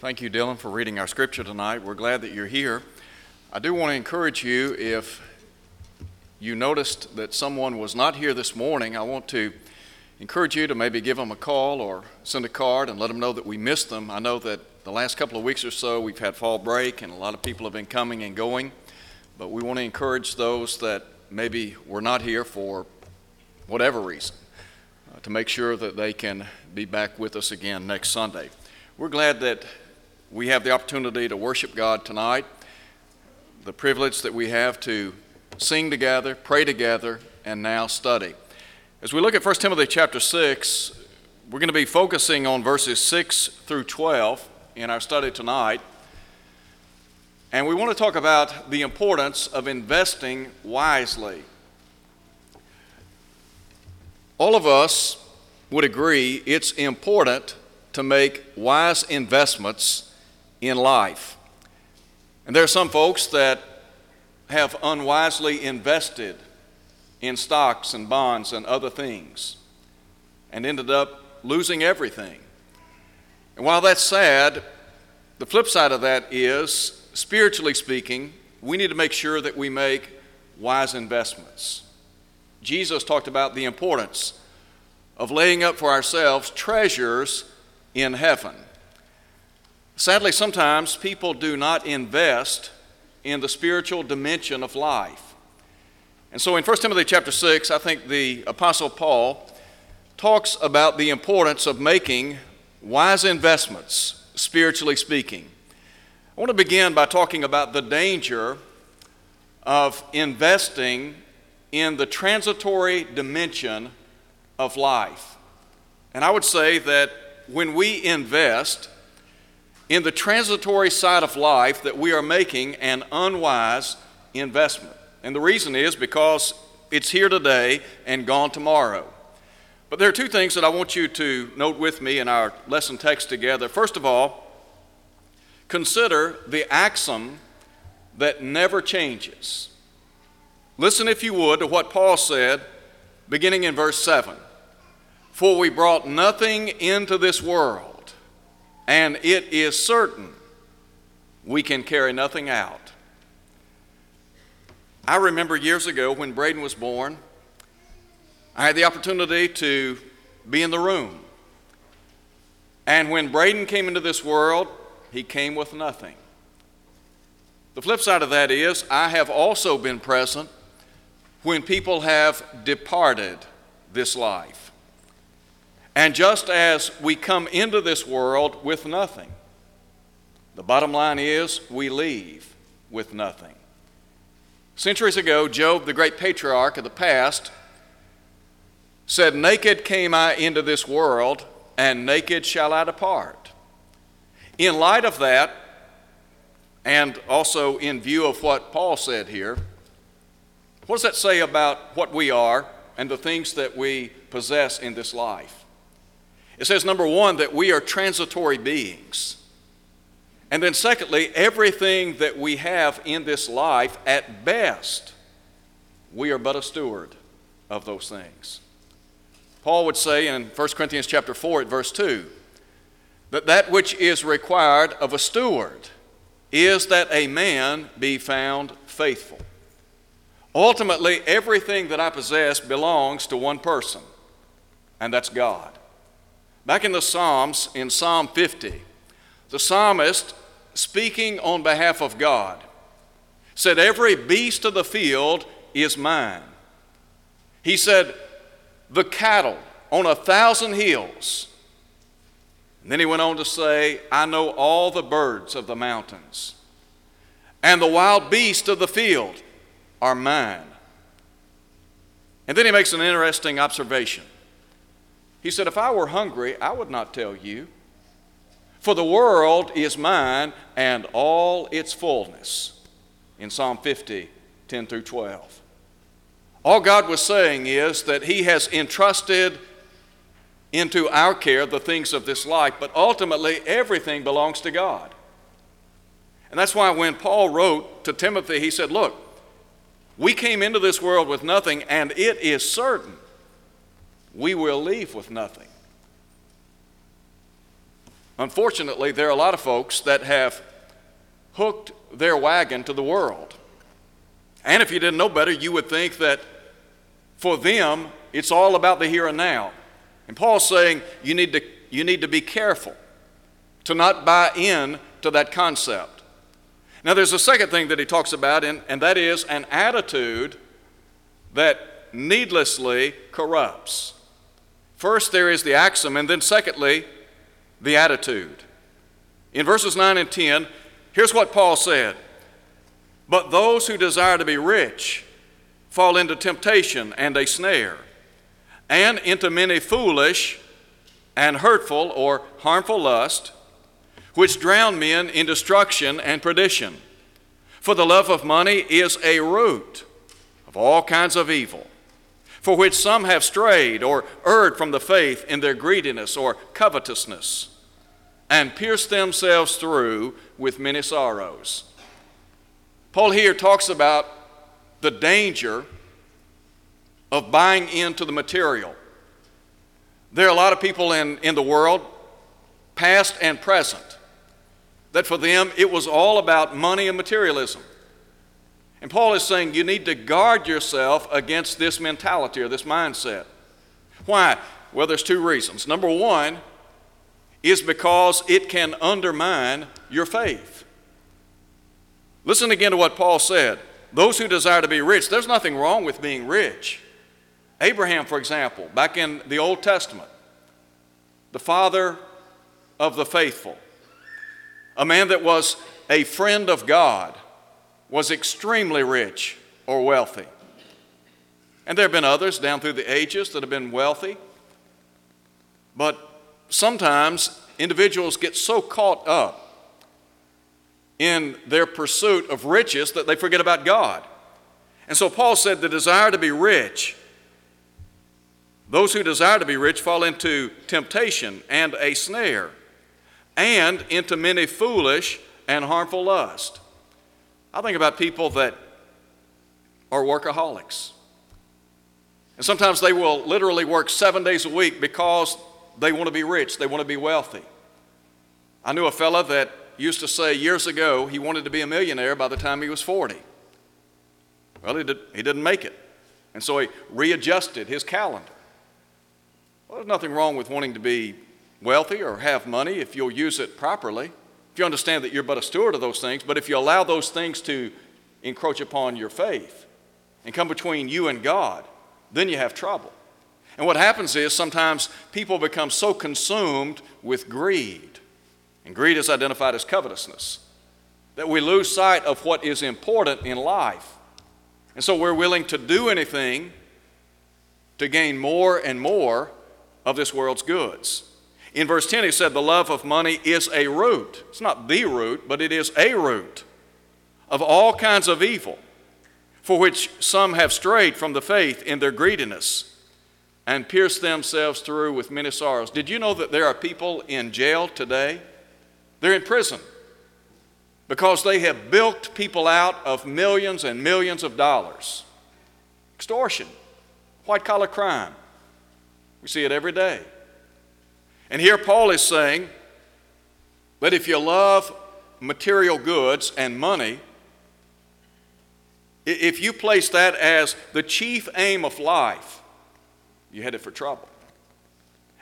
Thank you, Dylan, for reading our scripture tonight. We're glad that you're here. I do want to encourage you if you noticed that someone was not here this morning, I want to encourage you to maybe give them a call or send a card and let them know that we missed them. I know that the last couple of weeks or so we've had fall break and a lot of people have been coming and going, but we want to encourage those that maybe were not here for whatever reason uh, to make sure that they can be back with us again next Sunday. We're glad that we have the opportunity to worship God tonight, the privilege that we have to sing together, pray together, and now study. As we look at 1 Timothy chapter 6, we're going to be focusing on verses 6 through 12 in our study tonight. And we want to talk about the importance of investing wisely. All of us would agree it's important to make wise investments in life. And there are some folks that have unwisely invested in stocks and bonds and other things and ended up losing everything. And while that's sad, the flip side of that is, spiritually speaking, we need to make sure that we make wise investments. Jesus talked about the importance of laying up for ourselves treasures in heaven. Sadly, sometimes people do not invest in the spiritual dimension of life. And so in 1 Timothy chapter 6, I think the Apostle Paul talks about the importance of making wise investments, spiritually speaking. I want to begin by talking about the danger of investing in the transitory dimension of life. And I would say that when we invest in the transitory side of life, that we are making an unwise investment. And the reason is because it's here today and gone tomorrow. But there are two things that I want you to note with me in our lesson text together. First of all, consider the axiom that never changes. Listen, if you would, to what Paul said beginning in verse 7 For we brought nothing into this world, and it is certain we can carry nothing out. I remember years ago when Braden was born, I had the opportunity to be in the room. And when Braden came into this world, he came with nothing. The flip side of that is, I have also been present when people have departed this life. And just as we come into this world with nothing, the bottom line is we leave with nothing. Centuries ago, Job, the great patriarch of the past, said, Naked came I into this world, and naked shall I depart. In light of that, and also in view of what Paul said here, what does that say about what we are and the things that we possess in this life? It says, number one, that we are transitory beings. And then, secondly, everything that we have in this life, at best, we are but a steward of those things. Paul would say in 1 Corinthians chapter 4 at verse 2 that that which is required of a steward is that a man be found faithful. Ultimately, everything that I possess belongs to one person, and that's God. Back in the Psalms, in Psalm 50, the psalmist, speaking on behalf of God, said, Every beast of the field is mine. He said, The cattle on a thousand hills. And then he went on to say, I know all the birds of the mountains, and the wild beasts of the field are mine. And then he makes an interesting observation. He said, If I were hungry, I would not tell you. For the world is mine and all its fullness. In Psalm 50, 10 through 12. All God was saying is that He has entrusted into our care the things of this life, but ultimately everything belongs to God. And that's why when Paul wrote to Timothy, he said, Look, we came into this world with nothing, and it is certain we will leave with nothing. Unfortunately, there are a lot of folks that have hooked their wagon to the world. And if you didn't know better, you would think that for them, it's all about the here and now. And Paul's saying you need to, you need to be careful to not buy in to that concept. Now, there's a second thing that he talks about, and, and that is an attitude that needlessly corrupts. First, there is the axiom, and then secondly, the attitude. In verses 9 and 10, here's what Paul said But those who desire to be rich fall into temptation and a snare, and into many foolish and hurtful or harmful lust, which drown men in destruction and perdition. For the love of money is a root of all kinds of evil for which some have strayed or erred from the faith in their greediness or covetousness, and pierced themselves through with many sorrows. Paul here talks about the danger of buying into the material. There are a lot of people in, in the world, past and present, that for them it was all about money and materialism. And Paul is saying you need to guard yourself against this mentality or this mindset. Why? Well, there's two reasons. Number one is because it can undermine your faith. Listen again to what Paul said. Those who desire to be rich, there's nothing wrong with being rich. Abraham, for example, back in the Old Testament, the father of the faithful, a man that was a friend of God was extremely rich or wealthy. And there have been others down through the ages that have been wealthy. But sometimes individuals get so caught up in their pursuit of riches that they forget about God. And so Paul said the desire to be rich, those who desire to be rich fall into temptation and a snare, and into many foolish and harmful lust. I think about people that are workaholics. And sometimes they will literally work seven days a week because they want to be rich, they want to be wealthy. I knew a fellow that used to say years ago he wanted to be a millionaire by the time he was 40. Well, he, did, he didn't make it. And so he readjusted his calendar. Well, there's nothing wrong with wanting to be wealthy or have money if you'll use it properly if you understand that you're but a steward of those things, but if you allow those things to encroach upon your faith and come between you and God, then you have trouble. And what happens is sometimes people become so consumed with greed, and greed is identified as covetousness, that we lose sight of what is important in life. And so we're willing to do anything to gain more and more of this world's goods. In verse 10, he said, The love of money is a root. It's not the root, but it is a root of all kinds of evil, for which some have strayed from the faith in their greediness and pierced themselves through with many sorrows. Did you know that there are people in jail today? They're in prison because they have bilked people out of millions and millions of dollars. Extortion, white collar crime. We see it every day. And here Paul is saying that if you love material goods and money, if you place that as the chief aim of life, you're headed for trouble.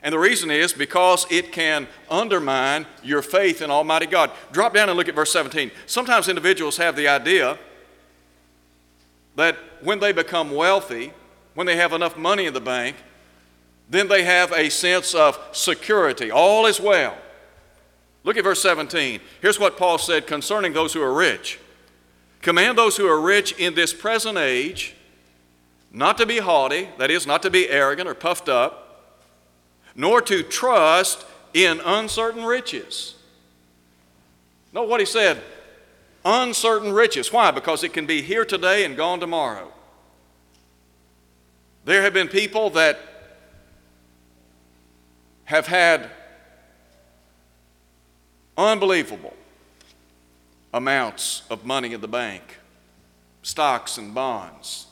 And the reason is because it can undermine your faith in Almighty God. Drop down and look at verse 17. Sometimes individuals have the idea that when they become wealthy, when they have enough money in the bank, then they have a sense of security. All is well. Look at verse 17. Here's what Paul said concerning those who are rich Command those who are rich in this present age not to be haughty, that is, not to be arrogant or puffed up, nor to trust in uncertain riches. Know what he said? Uncertain riches. Why? Because it can be here today and gone tomorrow. There have been people that have had unbelievable amounts of money in the bank, stocks and bonds,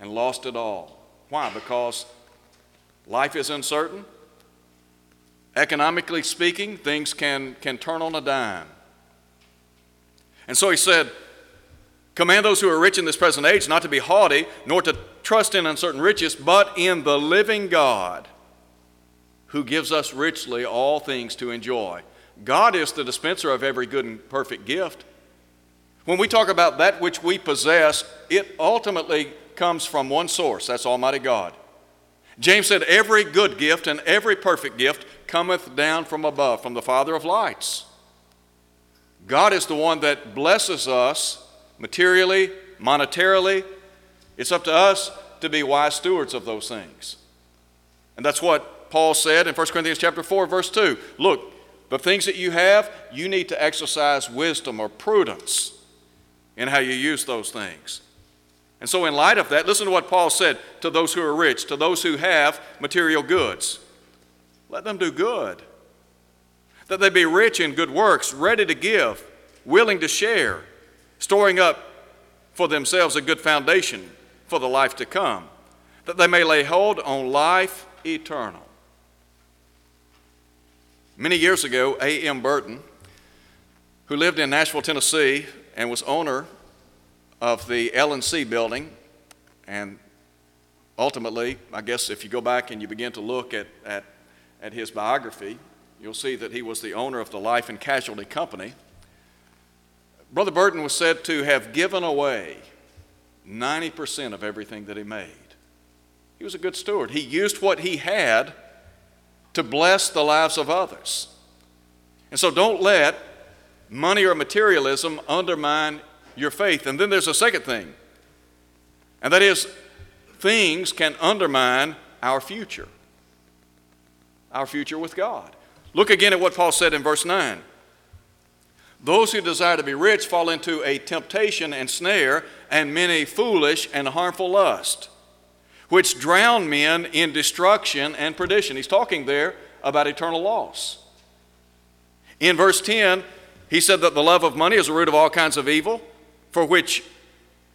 and lost it all. Why? Because life is uncertain Economically speaking, things can, can turn on a dime. And so he said, Command those who are rich in this present age not to be haughty, nor to trust in uncertain riches, but in the living God who gives us richly all things to enjoy. God is the dispenser of every good and perfect gift. When we talk about that which we possess, it ultimately comes from one source that's Almighty God. James said, Every good gift and every perfect gift cometh down from above, from the Father of lights. God is the one that blesses us materially, monetarily. It's up to us to be wise stewards of those things. And that's what Paul said in 1 Corinthians chapter 4 verse 2. Look, the things that you have, you need to exercise wisdom or prudence in how you use those things. And so, in light of that, listen to what Paul said to those who are rich, to those who have material goods. Let them do good, that they be rich in good works, ready to give, willing to share, storing up for themselves a good foundation for the life to come, that they may lay hold on life eternal. Many years ago, A.M. Burton, who lived in Nashville, Tennessee, and was owner of the L&C building, and ultimately, I guess if you go back and you begin to look at, at, at his biography, you'll see that he was the owner of the Life and Casualty Company. Brother Burton was said to have given away 90% of everything that he made. He was a good steward. He used what he had to bless the lives of others. And so don't let money or materialism undermine your faith. And then there's a second thing, and that is things can undermine our future, our future with God. Look again at what Paul said in verse 9. Those who desire to be rich fall into a temptation and snare and many foolish and harmful lust, which drown men in destruction and perdition. He's talking there about eternal loss. In verse 10, he said that the love of money is the root of all kinds of evil, for which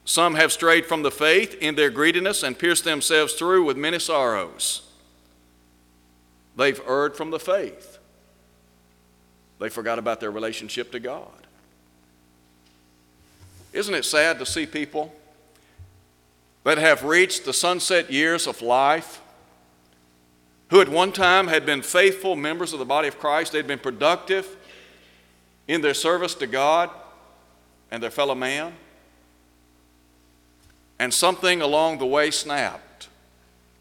some have strayed from the faith in their greediness and pierced themselves through with many sorrows. They've erred from the faith. They forgot about their relationship to God. Isn't it sad to see people that have reached the sunset years of life, who at one time had been faithful members of the body of Christ, they'd been productive in their service to God and their fellow man, and something along the way snapped.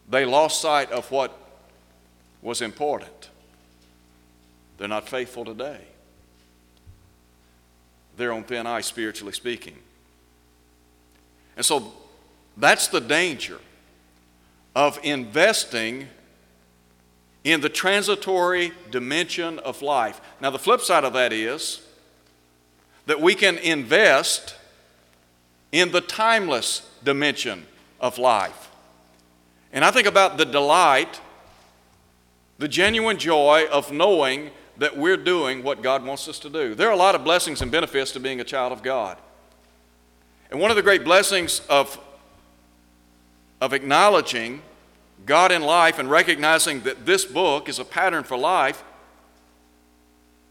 They lost sight of what was important. They're not faithful today. They're on thin ice, spiritually speaking. And so that's the danger of investing in the transitory dimension of life. Now, the flip side of that is that we can invest in the timeless dimension of life. And I think about the delight, the genuine joy of knowing that we're doing what God wants us to do. There are a lot of blessings and benefits to being a child of God. And one of the great blessings of, of acknowledging God in life and recognizing that this book is a pattern for life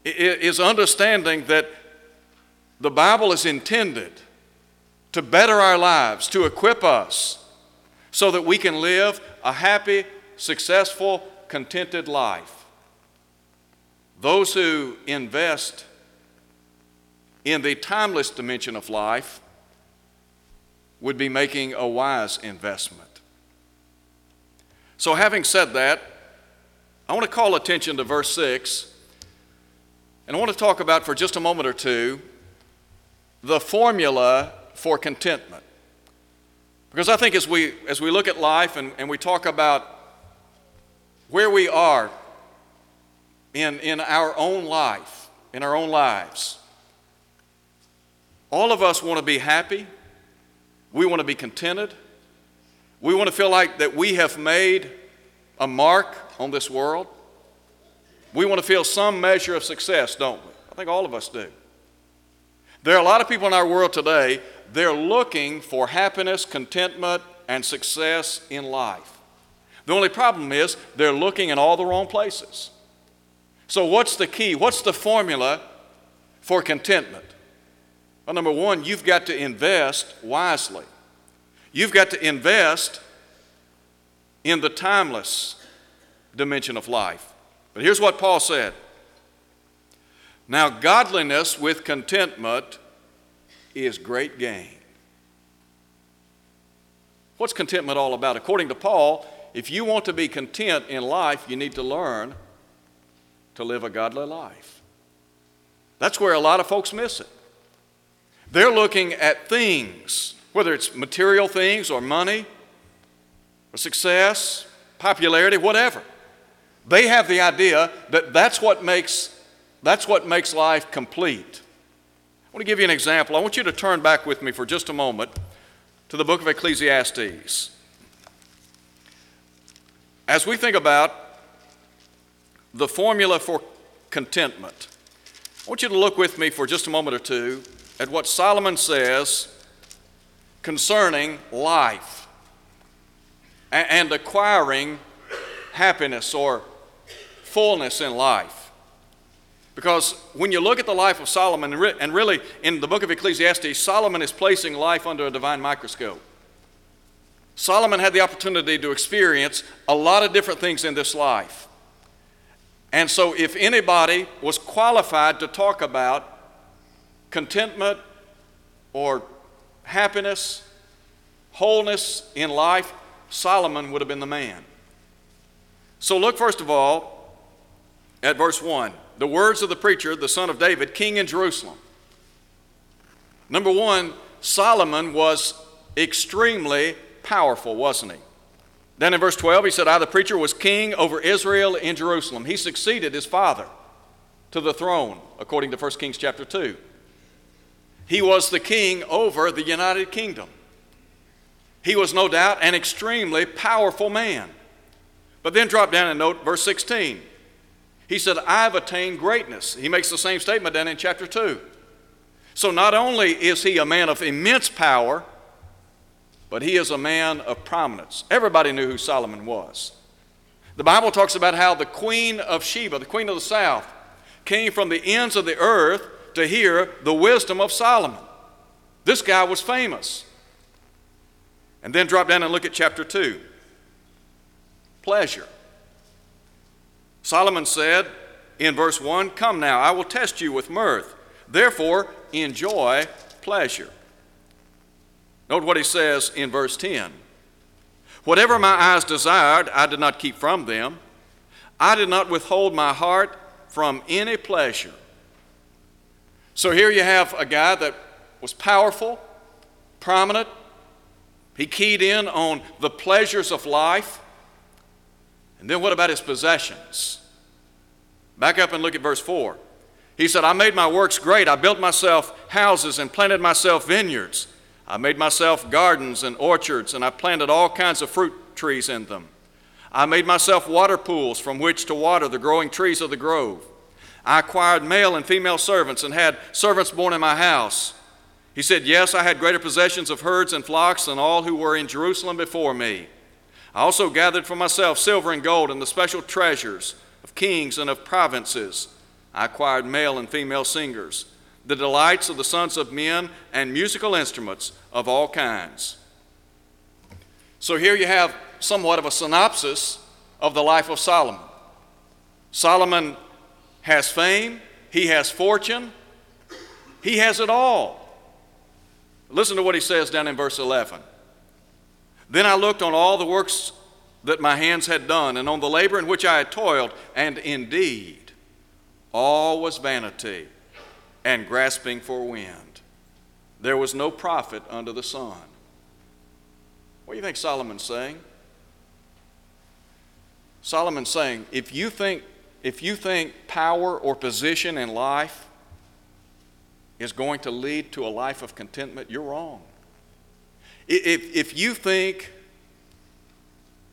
is understanding that the Bible is intended to better our lives, to equip us so that we can live a happy, successful, contented life. Those who invest in the timeless dimension of life would be making a wise investment. So, having said that, I want to call attention to verse 6, and I want to talk about for just a moment or two the formula for contentment. Because I think as we, as we look at life and, and we talk about where we are in, in our own life, in our own lives. All of us want to be happy. We want to be contented. We want to feel like that we have made a mark on this world. We want to feel some measure of success, don't we? I think all of us do. There are a lot of people in our world today, they're looking for happiness, contentment, and success in life. The only problem is they're looking in all the wrong places. So, what's the key? What's the formula for contentment? Well, number one, you've got to invest wisely. You've got to invest in the timeless dimension of life. But here's what Paul said Now, godliness with contentment is great gain. What's contentment all about? According to Paul, if you want to be content in life, you need to learn to live a godly life. That's where a lot of folks miss it. They're looking at things, whether it's material things or money or success, popularity, whatever. They have the idea that that's what makes, that's what makes life complete. I want to give you an example. I want you to turn back with me for just a moment to the book of Ecclesiastes. As we think about the formula for contentment, I want you to look with me for just a moment or two at what Solomon says concerning life and acquiring happiness or fullness in life. Because when you look at the life of Solomon, and really in the book of Ecclesiastes, Solomon is placing life under a divine microscope. Solomon had the opportunity to experience a lot of different things in this life. And so, if anybody was qualified to talk about contentment or happiness, wholeness in life, Solomon would have been the man. So, look first of all at verse 1 the words of the preacher, the son of David, king in Jerusalem. Number one, Solomon was extremely powerful, wasn't he? Then in verse 12, he said, I, the preacher, was king over Israel in Jerusalem. He succeeded his father to the throne, according to 1 Kings chapter 2. He was the king over the United Kingdom. He was no doubt an extremely powerful man. But then drop down and note verse 16. He said, I've attained greatness. He makes the same statement down in chapter 2. So not only is he a man of immense power, but he is a man of prominence. Everybody knew who Solomon was. The Bible talks about how the queen of Sheba, the queen of the south, came from the ends of the earth to hear the wisdom of Solomon. This guy was famous. And then drop down and look at chapter 2. Pleasure. Solomon said in verse 1 Come now, I will test you with mirth. Therefore, enjoy pleasure. Note what he says in verse 10 Whatever my eyes desired, I did not keep from them. I did not withhold my heart from any pleasure. So here you have a guy that was powerful, prominent. He keyed in on the pleasures of life. And then what about his possessions? Back up and look at verse 4. He said, I made my works great. I built myself houses and planted myself vineyards. I made myself gardens and orchards, and I planted all kinds of fruit trees in them. I made myself water pools from which to water the growing trees of the grove. I acquired male and female servants and had servants born in my house. He said, Yes, I had greater possessions of herds and flocks than all who were in Jerusalem before me. I also gathered for myself silver and gold and the special treasures of kings and of provinces. I acquired male and female singers the delights of the sons of men, and musical instruments of all kinds. So here you have somewhat of a synopsis of the life of Solomon. Solomon has fame, he has fortune, he has it all. Listen to what he says down in verse 11. Then I looked on all the works that my hands had done, and on the labor in which I had toiled, and indeed, all was vanity and grasping for wind. There was no profit under the sun. What do you think Solomon's saying? Solomon's saying, if you think, if you think power or position in life is going to lead to a life of contentment, you're wrong. If, if you think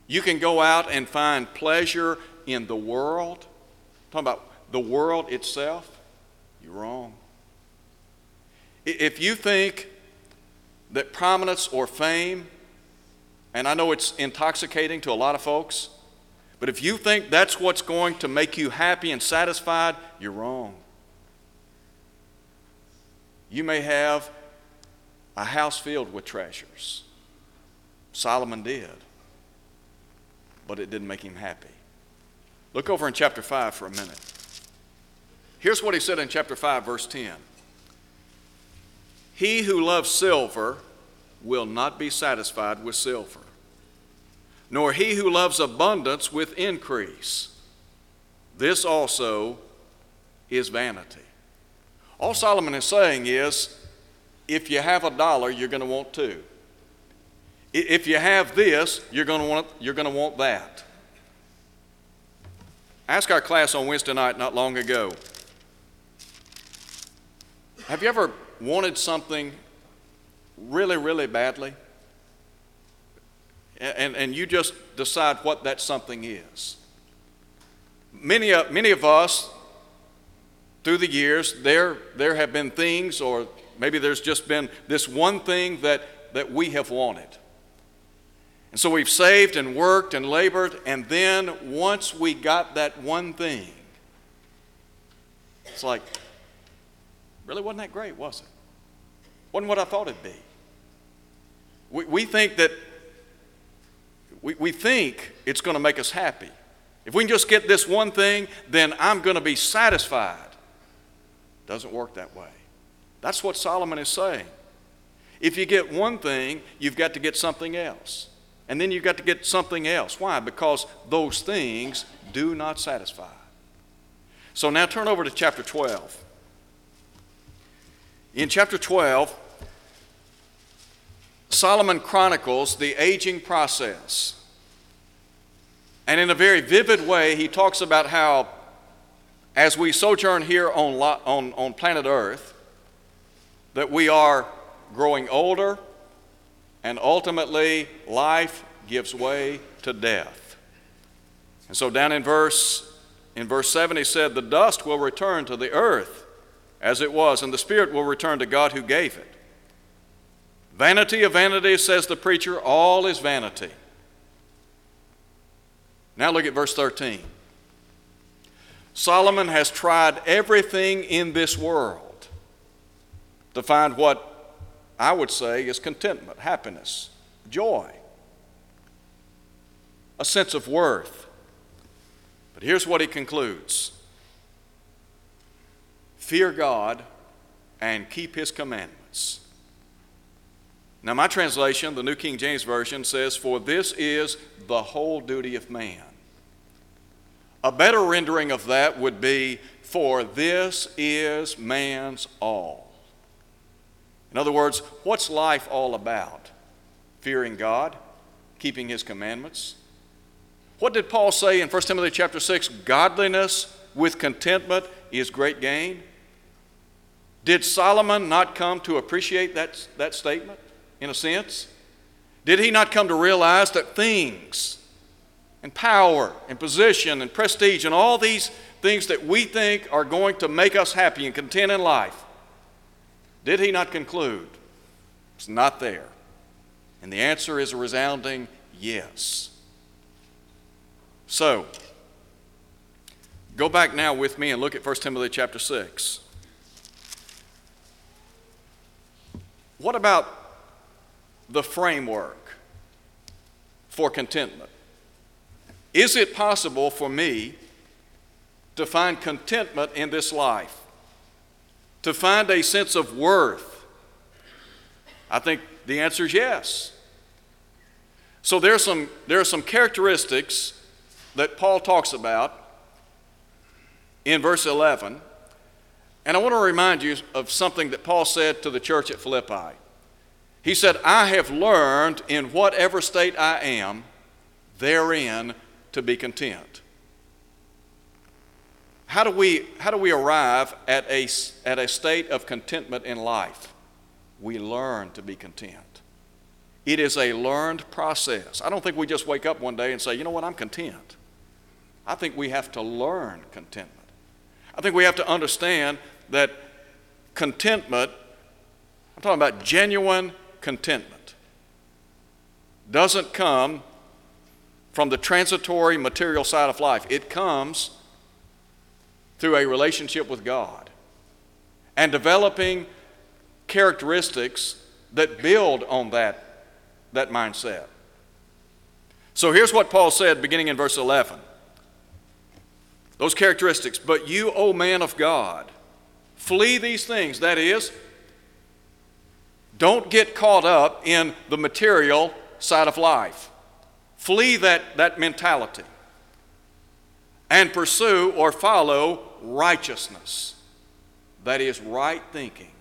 you can go out and find pleasure in the world, talking about the world itself, you're wrong. If you think that prominence or fame, and I know it's intoxicating to a lot of folks, But if you think that's what's going to make you happy and satisfied, you're wrong. You may have a house filled with treasures. Solomon did, but it didn't make him happy. Look over in chapter 5 for a minute. Here's what he said in chapter 5, verse 10 He who loves silver will not be satisfied with silver, nor he who loves abundance with increase. This also is vanity. All Solomon is saying is if you have a dollar, you're going to want two. If you have this, you're going to want, you're going to want that. Ask our class on Wednesday night not long ago. Have you ever wanted something really, really badly? And, and you just decide what that something is. Many of, many of us, through the years, there, there have been things, or maybe there's just been this one thing that, that we have wanted. And so we've saved and worked and labored, and then once we got that one thing, it's like, really wasn't that great, was it? Wasn't what I thought it'd be. We, we think that, we, we think it's going to make us happy. If we can just get this one thing, then I'm going to be satisfied. Doesn't work that way. That's what Solomon is saying. If you get one thing, you've got to get something else. And then you've got to get something else. Why? Because those things do not satisfy. So now turn over to chapter 12. In chapter 12, Solomon chronicles the aging process. And in a very vivid way, he talks about how, as we sojourn here on, on, on planet Earth, that we are growing older, and ultimately life gives way to death. And so down in verse in verse 7 he said the dust will return to the earth as it was and the spirit will return to God who gave it. Vanity of vanities says the preacher all is vanity. Now look at verse 13. Solomon has tried everything in this world to find what I would say is contentment, happiness, joy, a sense of worth. But here's what he concludes Fear God and keep his commandments. Now, my translation, the New King James Version, says, For this is the whole duty of man. A better rendering of that would be, For this is man's all. In other words, what's life all about? Fearing God, keeping His commandments. What did Paul say in 1 Timothy chapter 6? Godliness with contentment is great gain. Did Solomon not come to appreciate that, that statement in a sense? Did he not come to realize that things and power and position and prestige and all these things that we think are going to make us happy and content in life did he not conclude? It's not there. And the answer is a resounding yes. So, go back now with me and look at 1 Timothy chapter 6. What about the framework for contentment? Is it possible for me to find contentment in this life? to find a sense of worth? I think the answer is yes. So there are some, there are some characteristics that Paul talks about in verse 11. And I want to remind you of something that Paul said to the church at Philippi. He said, I have learned in whatever state I am, therein to be content. How do we, how do we arrive at a, at a state of contentment in life? We learn to be content. It is a learned process. I don't think we just wake up one day and say, you know what, I'm content. I think we have to learn contentment. I think we have to understand that contentment, I'm talking about genuine contentment, doesn't come from the transitory material side of life. It comes through a relationship with God and developing characteristics that build on that, that mindset. So here's what Paul said beginning in verse 11 those characteristics. But you, O man of God, flee these things. That is, don't get caught up in the material side of life. Flee that, that mentality and pursue or follow righteousness. That is, right thinking.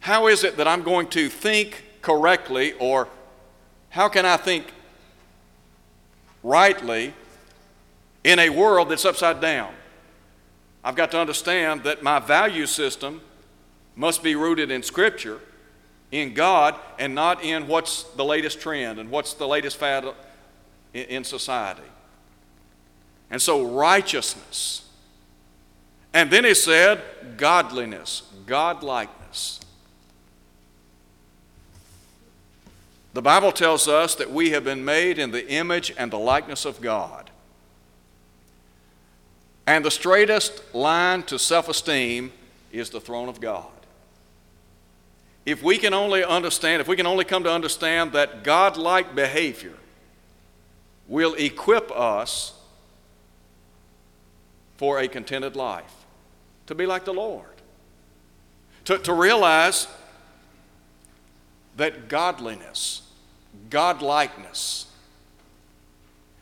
How is it that I'm going to think correctly, or how can I think rightly in a world that's upside down? I've got to understand that my value system must be rooted in Scripture, in God, and not in what's the latest trend and what's the latest fad in society. And so, righteousness. And then he said, godliness, godlikeness. The Bible tells us that we have been made in the image and the likeness of God. And the straightest line to self esteem is the throne of God. If we can only understand, if we can only come to understand that God like behavior will equip us for a contented life, to be like the Lord, to, to realize that godliness, godlikeness,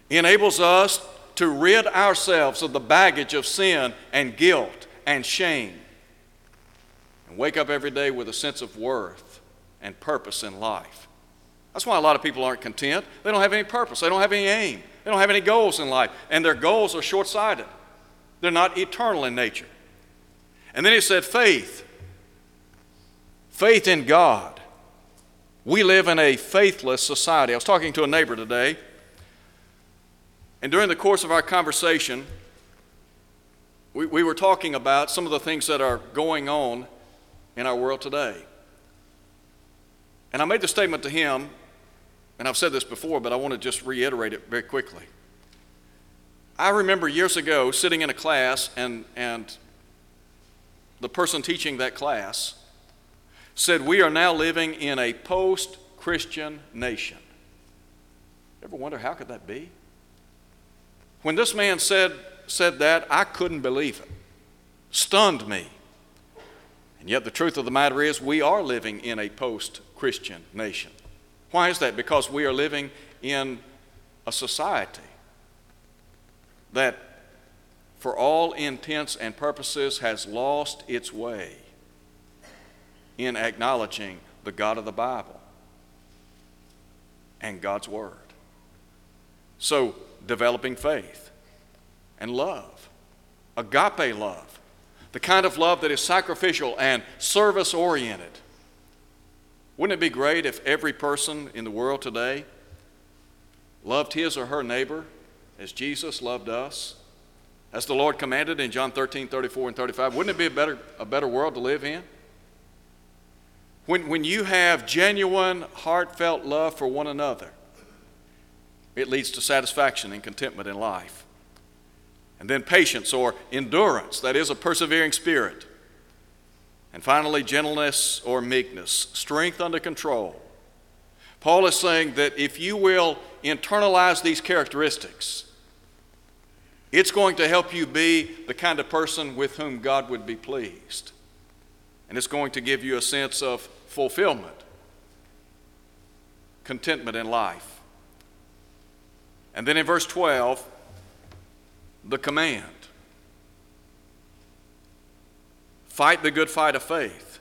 enables us to rid ourselves of the baggage of sin and guilt and shame and wake up every day with a sense of worth and purpose in life. That's why a lot of people aren't content. They don't have any purpose, they don't have any aim, they don't have any goals in life, and their goals are short sighted. They're not eternal in nature. And then he said, faith. Faith in God. We live in a faithless society. I was talking to a neighbor today and during the course of our conversation, we, we were talking about some of the things that are going on in our world today. And I made the statement to him, and I've said this before, but I want to just reiterate it very quickly. I remember years ago sitting in a class, and, and the person teaching that class said, We are now living in a post Christian nation. Ever wonder how could that be? When this man said, said that, I couldn't believe it. Stunned me. And yet, the truth of the matter is, we are living in a post Christian nation. Why is that? Because we are living in a society that, for all intents and purposes, has lost its way in acknowledging the God of the Bible and God's Word. So, developing faith and love, agape love, the kind of love that is sacrificial and service oriented. Wouldn't it be great if every person in the world today loved his or her neighbor as Jesus loved us? As the Lord commanded in John 13, 34, and 35, wouldn't it be a better, a better world to live in? When, when you have genuine, heartfelt love for one another, it leads to satisfaction and contentment in life. And then patience or endurance, that is a persevering spirit. And finally, gentleness or meekness, strength under control. Paul is saying that if you will internalize these characteristics, it's going to help you be the kind of person with whom God would be pleased. And it's going to give you a sense of fulfillment, contentment in life. And then in verse 12, the command fight the good fight of faith,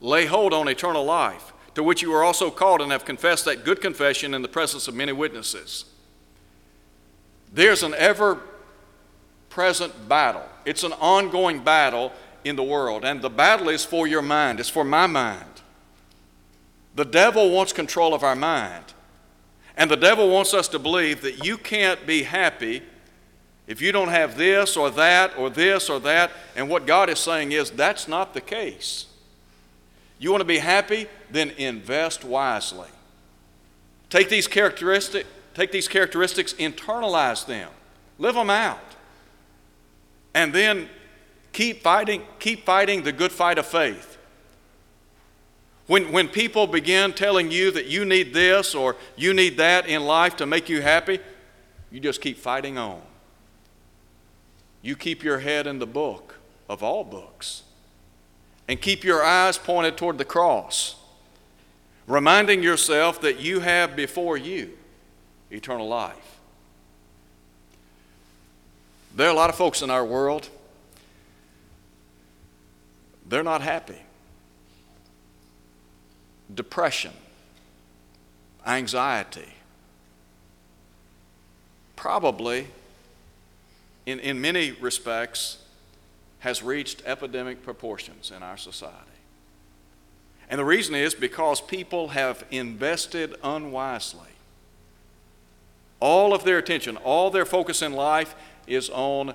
lay hold on eternal life, to which you are also called and have confessed that good confession in the presence of many witnesses. There's an ever present battle, it's an ongoing battle in the world, and the battle is for your mind, it's for my mind. The devil wants control of our mind. And the devil wants us to believe that you can't be happy if you don't have this or that or this or that. And what God is saying is that's not the case. You want to be happy? Then invest wisely. Take these characteristic, take these characteristics, internalize them, live them out, and then keep fighting, keep fighting the good fight of faith. When, when people begin telling you that you need this or you need that in life to make you happy, you just keep fighting on. You keep your head in the book of all books and keep your eyes pointed toward the cross, reminding yourself that you have before you eternal life. There are a lot of folks in our world, they're not happy. Depression, anxiety, probably, in, in many respects, has reached epidemic proportions in our society. And the reason is because people have invested unwisely. All of their attention, all their focus in life is on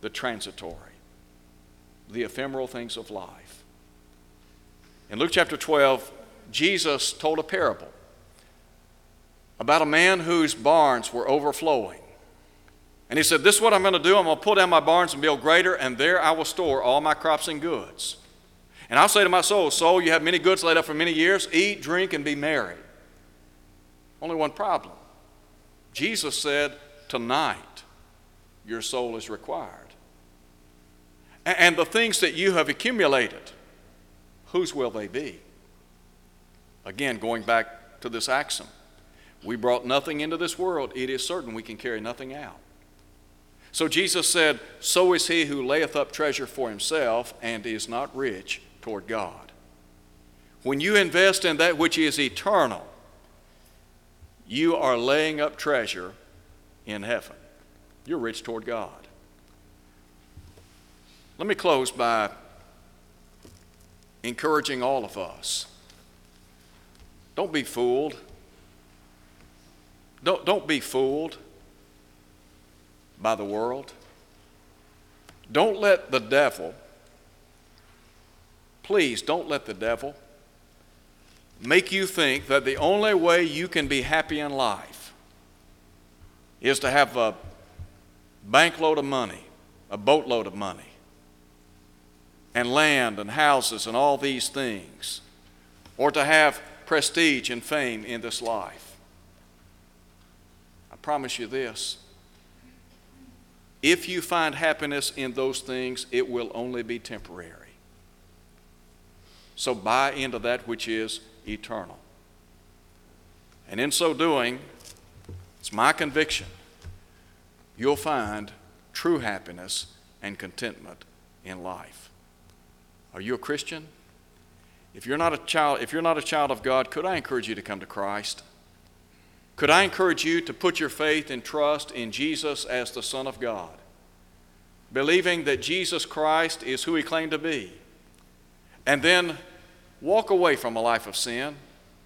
the transitory, the ephemeral things of life. In Luke chapter 12, Jesus told a parable about a man whose barns were overflowing. And he said, This is what I'm going to do. I'm going to pull down my barns and build greater, and there I will store all my crops and goods. And I'll say to my soul, Soul, you have many goods laid up for many years. Eat, drink, and be merry. Only one problem. Jesus said, Tonight your soul is required. And the things that you have accumulated, whose will they be? Again, going back to this axiom we brought nothing into this world, it is certain we can carry nothing out. So Jesus said, So is he who layeth up treasure for himself and is not rich toward God. When you invest in that which is eternal, you are laying up treasure in heaven. You're rich toward God. Let me close by encouraging all of us. Don't be fooled. Don't, don't be fooled by the world. Don't let the devil, please don't let the devil make you think that the only way you can be happy in life is to have a bankload of money, a boatload of money, and land and houses and all these things, or to have prestige and fame in this life. I promise you this if you find happiness in those things, it will only be temporary. So buy into that which is eternal. And in so doing, it's my conviction, you'll find true happiness and contentment in life. Are you a Christian? If you're not a child, if you're not a child of God, could I encourage you to come to Christ? Could I encourage you to put your faith and trust in Jesus as the Son of God, believing that Jesus Christ is who He claimed to be, and then walk away from a life of sin?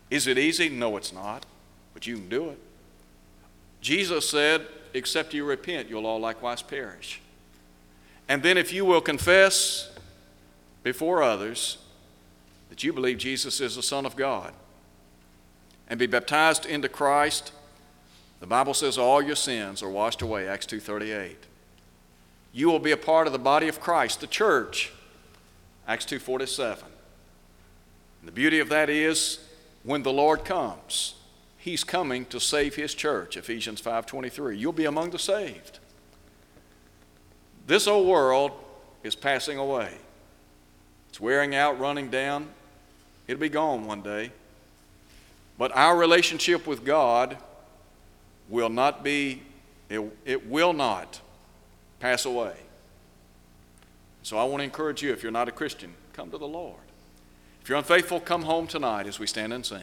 Is it easy? No, it's not, but you can do it. Jesus said, Except you repent, you'll all likewise perish. And then, if you will confess before others that you believe Jesus is the Son of God, and be baptized into Christ, the Bible says all your sins are washed away, Acts 2:38. You will be a part of the body of Christ, the church, Acts 2:47. The beauty of that is when the Lord comes, he's coming to save his church, Ephesians 5:23. You'll be among the saved. This old world is passing away. It's wearing out, running down. It'll be gone one day. But our relationship with God will not be, it, it will not pass away. So I want to encourage you, if you're not a Christian, come to the Lord. If you're unfaithful, come home tonight as we stand and sing.